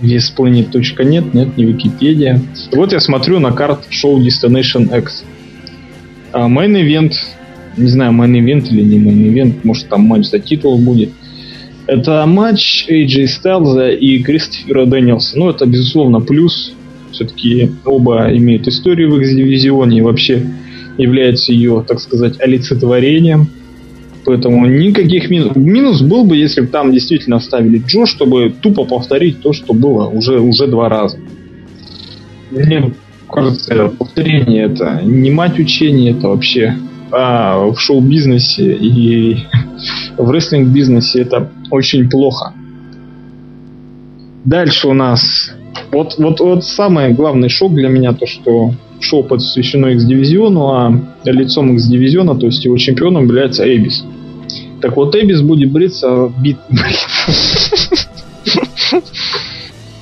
VSPlanet.net, нет, не Википедия. Вот я смотрю на карт шоу Destination X. А main event, не знаю, main event или не main event, может там матч за титул будет. Это матч AJ Styles и Кристофера Дэнилса. Ну, это, безусловно, плюс. Все-таки оба имеют историю в X-дивизионе и вообще является ее, так сказать, олицетворением. Поэтому никаких минус. Минус был бы, если бы там действительно оставили Джо, чтобы тупо повторить то, что было уже, уже два раза. Мне кажется, повторение это не мать учения, это вообще а в шоу-бизнесе и в рестлинг-бизнесе это очень плохо. Дальше у нас вот, вот, вот самый главный шок для меня то, что шоу посвящено X-дивизиону, а лицом X-дивизиона, то есть его чемпионом является Эбис. Так вот, Эбис будет бриться бит...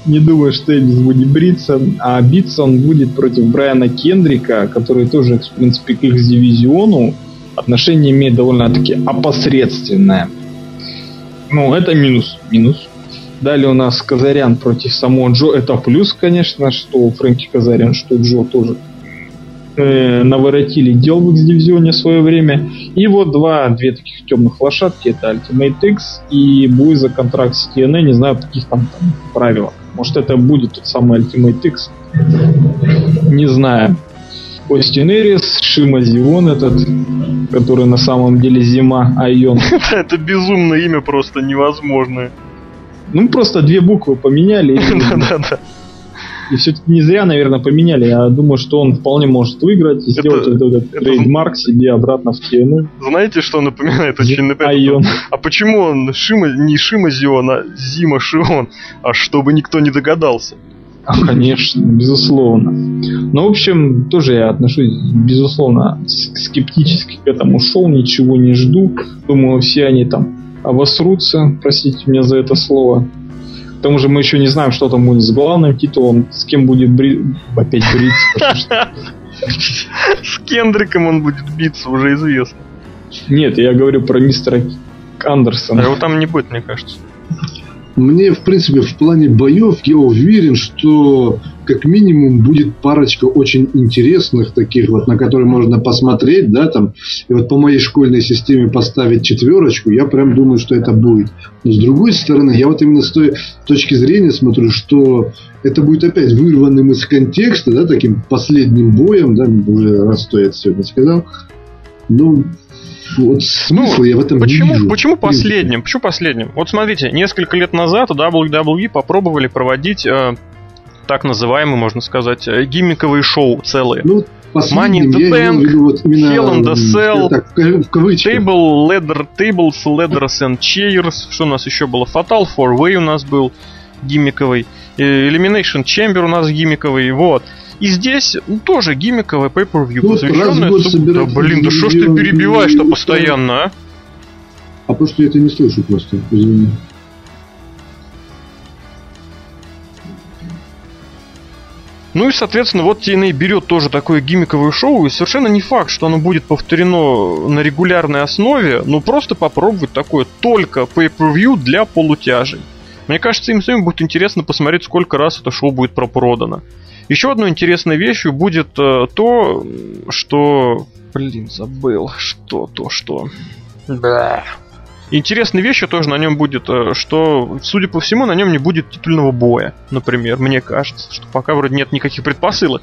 Не думаю, что Эбис будет бриться, а биться он будет против Брайана Кендрика, который тоже, в принципе, к X-дивизиону отношение имеет довольно-таки опосредственное. Ну, это минус. Минус. Далее у нас Казарян против самого Джо. Это плюс, конечно, что Фрэнки Казарян, что Джо тоже э, наворотили дел в X-дивизионе в свое время. И вот два, две таких темных лошадки, это Ultimate X и бой за контракт с TNA, не знаю, каких там, там правилах. Может это будет тот самый Ultimate X. Не знаю. Остин Эрис, Шима Зион этот, который на самом деле Зима Айон. Это безумное имя просто невозможное. Ну, просто две буквы поменяли. Да-да-да. И все-таки не зря, наверное, поменяли. Я думаю, что он вполне может выиграть и это, сделать вот этот это... трейдмарк себе обратно в TNA. Знаете, что напоминает очень напоминает? А почему он Шима, не Шима Зион, а Зима Шион? А чтобы никто не догадался. А, конечно, безусловно. Ну, в общем, тоже я отношусь, безусловно, скептически к этому шоу, ничего не жду. Думаю, все они там обосрутся, простите меня за это слово. К тому же мы еще не знаем, что там будет с главным титулом, с кем будет бри... опять бриться. С Кендриком он будет биться, уже известно. Нет, я говорю про мистера Андерсона. А его там не будет, мне кажется. Мне, в принципе, в плане боев я уверен, что как минимум будет парочка очень интересных таких вот, на которые можно посмотреть, да, там, и вот по моей школьной системе поставить четверочку, я прям думаю, что это будет. Но с другой стороны, я вот именно с той точки зрения смотрю, что это будет опять вырванным из контекста, да, таким последним боем, да, уже раз что я это сегодня сказал. Ну, вот смысл ну, я в этом почему, не вижу. Почему последним? Почему последним? Вот смотрите, несколько лет назад WWE попробовали проводить э, так называемые, можно сказать, э, гиммиковые шоу целые. Ну, Money in the Bank, вот Hell in the Cell, так, в кавычках. Table, leather, Tables, Leathers and Chairs, что у нас еще было? Fatal 4-Way у нас был гиммиковый, Elimination Chamber у нас гиммиковый, вот. И здесь ну, тоже гиммиковое pay-per-view, посвященное... Суп... Да, блин, да что ж ты перебиваешь-то постоянно, а? А потому что я это не слышу просто, извини. Ну и, соответственно, вот TNA берет тоже такое гиммиковое шоу, и совершенно не факт, что оно будет повторено на регулярной основе, но просто попробовать такое только pay-per-view для полутяжей. Мне кажется, им самим будет интересно посмотреть, сколько раз это шоу будет пропродано. Еще одной интересной вещью будет э, то, что... Блин, забыл. Что то, что... Да. Интересной вещью тоже на нем будет, э, что, судя по всему, на нем не будет титульного боя, например, мне кажется, что пока вроде нет никаких предпосылок.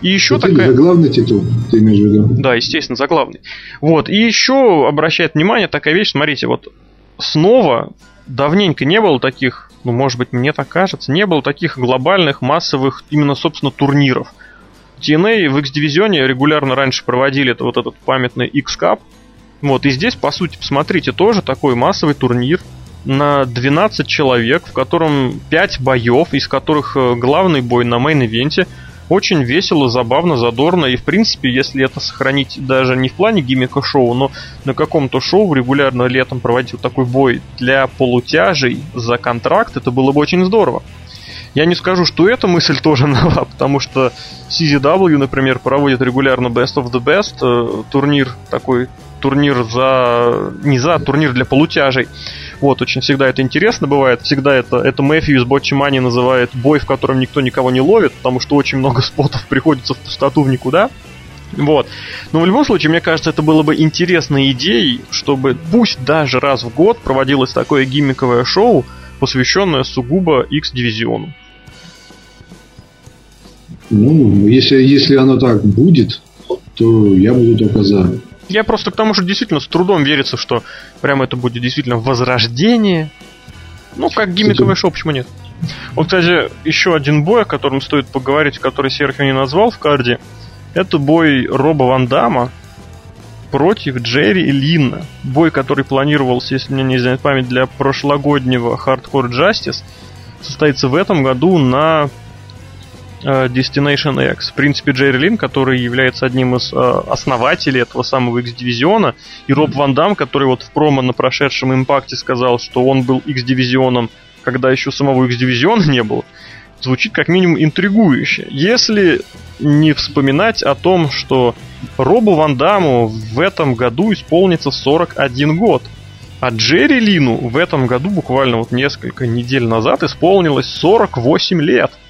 И еще Это такая... За главный титул, ты имеешь в виду? Да, естественно, за главный. Вот, и еще обращает внимание такая вещь, смотрите, вот снова давненько не было таких, ну, может быть, мне так кажется, не было таких глобальных, массовых, именно, собственно, турниров. TNA в X-дивизионе регулярно раньше проводили это вот этот памятный X-Cup. Вот, и здесь, по сути, посмотрите, тоже такой массовый турнир на 12 человек, в котором 5 боев, из которых э, главный бой на main event е – очень весело, забавно, задорно. И, в принципе, если это сохранить даже не в плане gimmick а шоу, но на каком-то шоу регулярно летом проводить вот такой бой для полутяжей за контракт, это было бы очень здорово. Я не скажу, что эта мысль тоже нова, потому что CZW, например, проводит регулярно Best of the Best, э, турнир такой, турнир за... не за, турнир для полутяжей. Вот, очень всегда это интересно бывает. Всегда это, это Мэфью из Ботчи Мани называет бой, в котором никто никого не ловит, потому что очень много спотов приходится в пустоту в никуда. Вот. Но в любом случае, мне кажется, это было бы интересной идеей, чтобы пусть даже раз в год проводилось такое гиммиковое шоу, посвященное сугубо X-дивизиону. Ну, если, если оно так будет, то я буду только за. Я просто к тому, что действительно с трудом верится, что прямо это будет действительно возрождение. Ну, как гиммиковое шоу, почему нет? Вот, кстати, еще один бой, о котором стоит поговорить, который Серхио не назвал в карде, это бой Роба Ван Дамма против Джерри и Линна. Бой, который планировался, если мне не изменяет память, для прошлогоднего Hardcore Justice, состоится в этом году на Destination X. В принципе, Джерри Лин, который является одним из э, основателей этого самого X-дивизиона, и Роб Ван Дам, который вот в промо на прошедшем импакте сказал, что он был X-дивизионом, когда еще самого X-дивизиона не было, звучит как минимум интригующе. Если не вспоминать о том, что Робу Ван Даму в этом году исполнится 41 год, а Джерри Лину в этом году, буквально вот несколько недель назад, исполнилось 48 лет –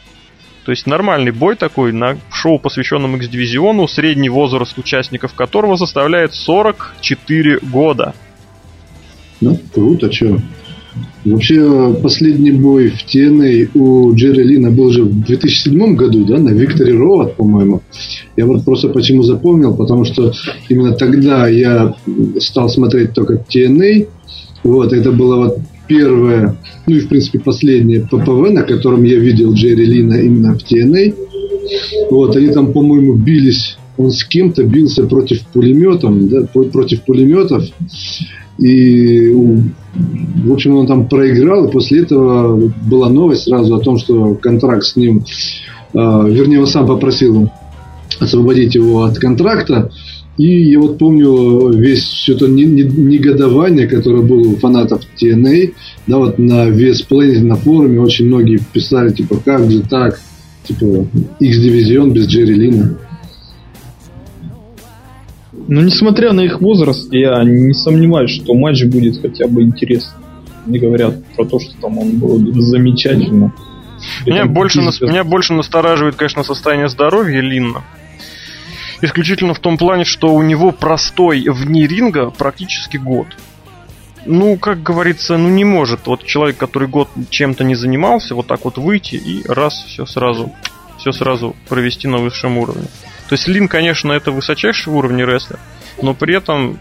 то есть нормальный бой такой на шоу, посвященном X-дивизиону, средний возраст участников которого составляет 44 года. Ну, круто, что. Вообще, последний бой в TNA у Джерри Лина был же в 2007 году, да, на Виктори Роуд, по-моему. Я вот просто почему запомнил, потому что именно тогда я стал смотреть только TNA. Вот, это было вот первое, ну и в принципе последнее ППВ, на котором я видел Джерри Лина именно в TNA. Вот, они там, по-моему, бились, он с кем-то бился против пулеметов, да, против пулеметов. И, в общем, он там проиграл, и после этого была новость сразу о том, что контракт с ним, э, вернее, он сам попросил освободить его от контракта. И я вот помню весь все это негодование, которое было у фанатов TNA, да, вот на вес Planet, на форуме очень многие писали, типа, как же так, типа, X-дивизион без Джерри Лина. Ну, несмотря на их возраст, я не сомневаюсь, что матч будет хотя бы интересный. не говорят про то, что там он был замечательно. Меня больше, нас, меня больше настораживает, конечно, состояние здоровья Линна. Исключительно в том плане, что у него простой вне ринга практически год. Ну, как говорится, ну не может вот человек, который год чем-то не занимался, вот так вот выйти и раз все сразу, все сразу провести на высшем уровне. То есть Лин, конечно, это высочайший уровень рестлер, но при этом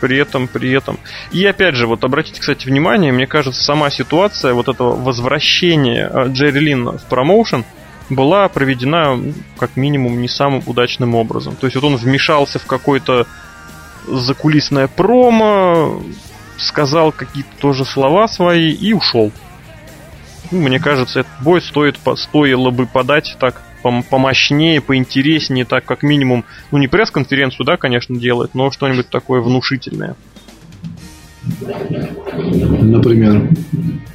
при этом, при этом. И опять же, вот обратите, кстати, внимание, мне кажется, сама ситуация вот этого возвращения э, Джерри Линна в промоушен была проведена, как минимум, не самым удачным образом. То есть вот он вмешался в какое-то закулисное промо, сказал какие-то тоже слова свои и ушел. Ну, мне кажется, этот бой стоит, стоило бы подать так помощнее, поинтереснее, так как минимум, ну не пресс-конференцию, да, конечно, делает, но что-нибудь такое внушительное. Например.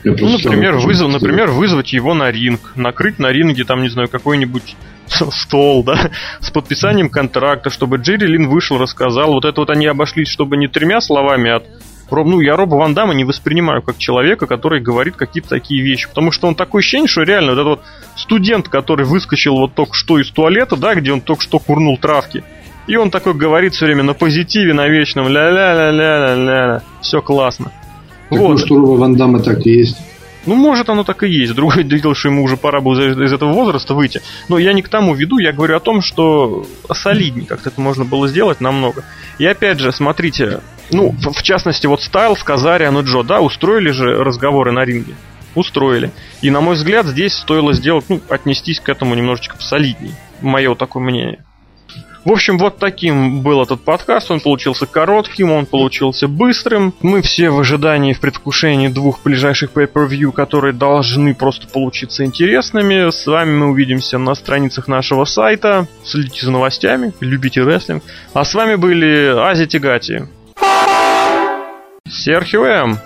Ну, например, вызов, например, вызвать его на ринг, накрыть на ринге, там, не знаю, какой-нибудь стол, да, с подписанием контракта, чтобы Джерри Лин вышел, рассказал. Вот это вот они обошлись, чтобы не тремя словами, а ну, я Роба Ван Дамма не воспринимаю как человека, который говорит какие-то такие вещи. Потому что он такой ощущение, что реально вот этот вот студент, который выскочил вот только что из туалета, да, где он только что курнул травки, и он такой говорит все время на позитиве, на вечном ля-ля-ля-ля-ля-ля. Все классно. Так вот. у Роба Ван Дамма так и есть. Ну, может, оно так и есть. Другое дело, что ему уже пора бы из этого возраста выйти. Но я не к тому веду, я говорю о том, что солиднее как-то это можно было сделать намного. И опять же, смотрите, ну, в, частности, вот Стайлс, Казариан и Джо, да, устроили же разговоры на ринге. Устроили. И, на мой взгляд, здесь стоило сделать, ну, отнестись к этому немножечко посолидней. Мое такое мнение. В общем, вот таким был этот подкаст. Он получился коротким, он получился быстрым. Мы все в ожидании, в предвкушении двух ближайших pay-per-view, которые должны просто получиться интересными. С вами мы увидимся на страницах нашего сайта. Следите за новостями, любите рестлинг. А с вами были Ази Тигати. Серхио М.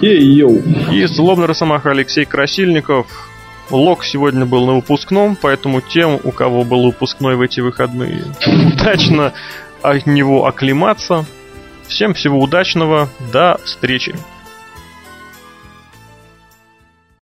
Эй-йоу. И злобный росомаха Алексей Красильников. Лок сегодня был на выпускном, поэтому тем, у кого был выпускной в эти выходные, удачно от него оклематься. Всем всего удачного, до встречи.